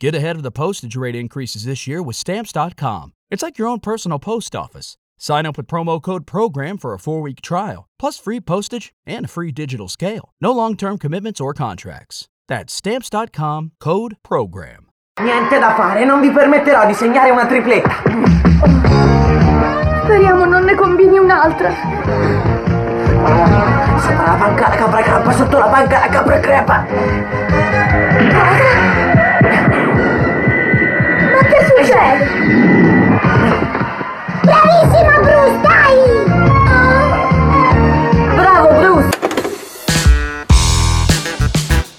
Get ahead of the postage rate increases this year with Stamps.com. It's like your own personal post office. Sign up with promo code PROGRAM for a four week trial, plus free postage and a free digital scale. No long term commitments or contracts. That's Stamps.com code PROGRAM. Niente da fare, non vi permetterò di segnare una tripletta. Speriamo non ne combini un'altra. Sopra la panca la capra crapa, sotto la panca la capra crepa.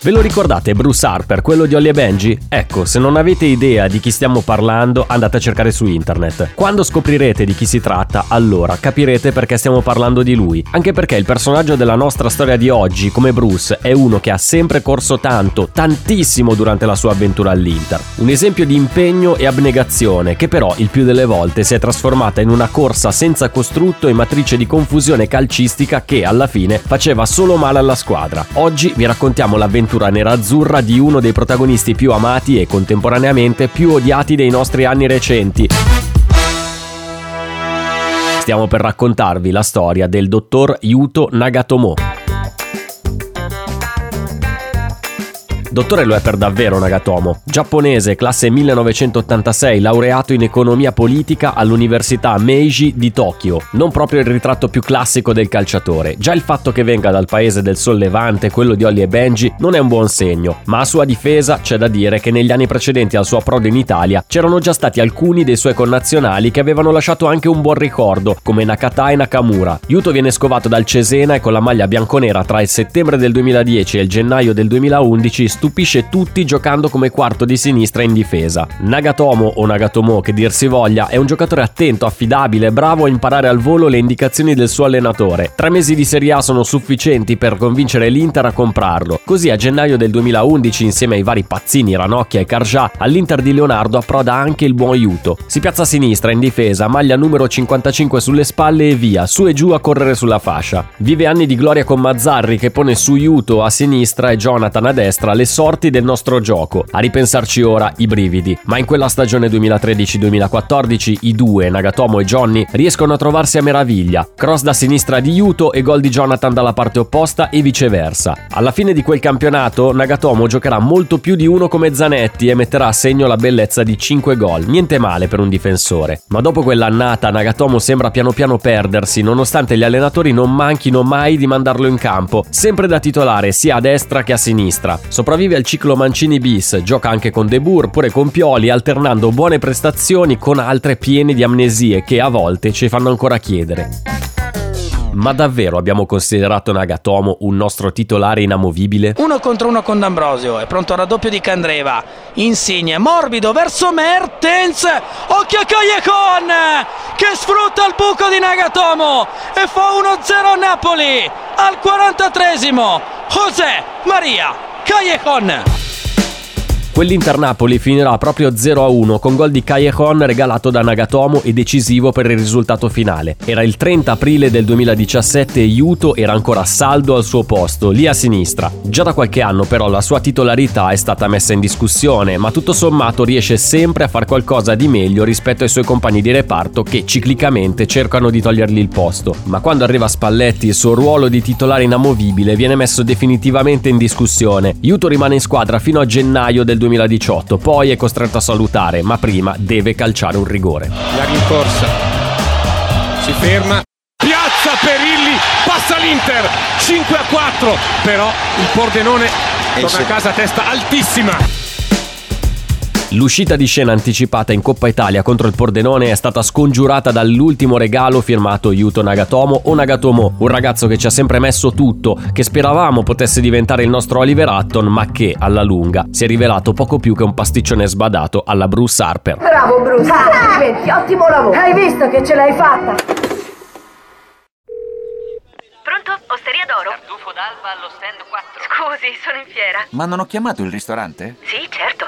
Ve lo ricordate Bruce Harper, quello di Ollie e Benji? Ecco, se non avete idea di chi stiamo parlando, andate a cercare su internet. Quando scoprirete di chi si tratta, allora capirete perché stiamo parlando di lui. Anche perché il personaggio della nostra storia di oggi, come Bruce, è uno che ha sempre corso tanto, tantissimo durante la sua avventura all'Inter. Un esempio di impegno e abnegazione, che però il più delle volte si è trasformata in una corsa senza costrutto e matrice di confusione calcistica che alla fine faceva solo male alla squadra. Oggi vi raccontiamo l'avventura nerazzurra di uno dei protagonisti più amati e contemporaneamente più odiati dei nostri anni recenti. Stiamo per raccontarvi la storia del dottor Yuto Nagatomo. Dottore lo è per davvero Nagatomo, giapponese, classe 1986, laureato in economia politica all'Università Meiji di Tokyo. Non proprio il ritratto più classico del calciatore. Già il fatto che venga dal paese del sollevante, quello di Ollie e Benji, non è un buon segno. Ma a sua difesa c'è da dire che negli anni precedenti al suo approdo in Italia c'erano già stati alcuni dei suoi connazionali che avevano lasciato anche un buon ricordo, come Nakata e Nakamura. Yuto viene scovato dal Cesena e con la maglia bianconera tra il settembre del 2010 e il gennaio del 2011 stupisce tutti giocando come quarto di sinistra in difesa. Nagatomo o Nagatomo che dir si voglia è un giocatore attento, affidabile, bravo a imparare al volo le indicazioni del suo allenatore. Tre mesi di Serie A sono sufficienti per convincere l'Inter a comprarlo. Così a gennaio del 2011 insieme ai vari pazzini Ranocchia e Carjà all'Inter di Leonardo approda anche il buon Aiuto. Si piazza a sinistra in difesa, maglia numero 55 sulle spalle e via, su e giù a correre sulla fascia. Vive anni di gloria con Mazzarri che pone su Aiuto a sinistra e Jonathan a destra le sorti del nostro gioco. A ripensarci ora, i brividi. Ma in quella stagione 2013-2014 i due, Nagatomo e Johnny, riescono a trovarsi a meraviglia. Cross da sinistra di Yuto e gol di Jonathan dalla parte opposta e viceversa. Alla fine di quel campionato, Nagatomo giocherà molto più di uno come Zanetti e metterà a segno la bellezza di 5 gol. Niente male per un difensore. Ma dopo quell'annata, Nagatomo sembra piano piano perdersi, nonostante gli allenatori non manchino mai di mandarlo in campo, sempre da titolare sia a destra che a sinistra. Sopravvive al ciclo Mancini bis, gioca anche con De Boer, pure con Pioli, alternando buone prestazioni con altre piene di amnesie che a volte ci fanno ancora chiedere. Ma davvero abbiamo considerato Nagatomo un nostro titolare inamovibile? Uno contro uno con D'Ambrosio, è pronto al raddoppio di Candreva. Insigne, morbido verso Mertens. Occhio a Callejon che sfrutta il buco di Nagatomo e fa 1-0 a Napoli al 43esimo. José Maria Callejon. Quell'Inter Napoli finirà proprio 0-1 con gol di Callejon regalato da Nagatomo e decisivo per il risultato finale. Era il 30 aprile del 2017 e Yuto era ancora saldo al suo posto, lì a sinistra. Già da qualche anno però la sua titolarità è stata messa in discussione, ma tutto sommato riesce sempre a far qualcosa di meglio rispetto ai suoi compagni di reparto che ciclicamente cercano di togliergli il posto. Ma quando arriva Spalletti il suo ruolo di titolare inamovibile viene messo definitivamente in discussione. Yuto rimane in squadra fino a gennaio del 2018, poi è costretto a salutare, ma prima deve calciare un rigore. La rincorsa. Si ferma. Piazza Perilli, passa l'Inter. 5 a 4. Però il Pordenone torna a casa a testa altissima. L'uscita di scena anticipata in Coppa Italia contro il Pordenone è stata scongiurata dall'ultimo regalo firmato Yuto Nagatomo o Nagatomo, un ragazzo che ci ha sempre messo tutto, che speravamo potesse diventare il nostro Oliver Hutton, ma che, alla lunga, si è rivelato poco più che un pasticcione sbadato alla Bruce Harper. Bravo Bruce! Complimenti, ottimo lavoro! Hai visto che ce l'hai fatta? Pronto? Osteria d'oro? Tartufo d'alba allo stand 4. Scusi, sono in fiera. Ma non ho chiamato il ristorante? Sì, certo.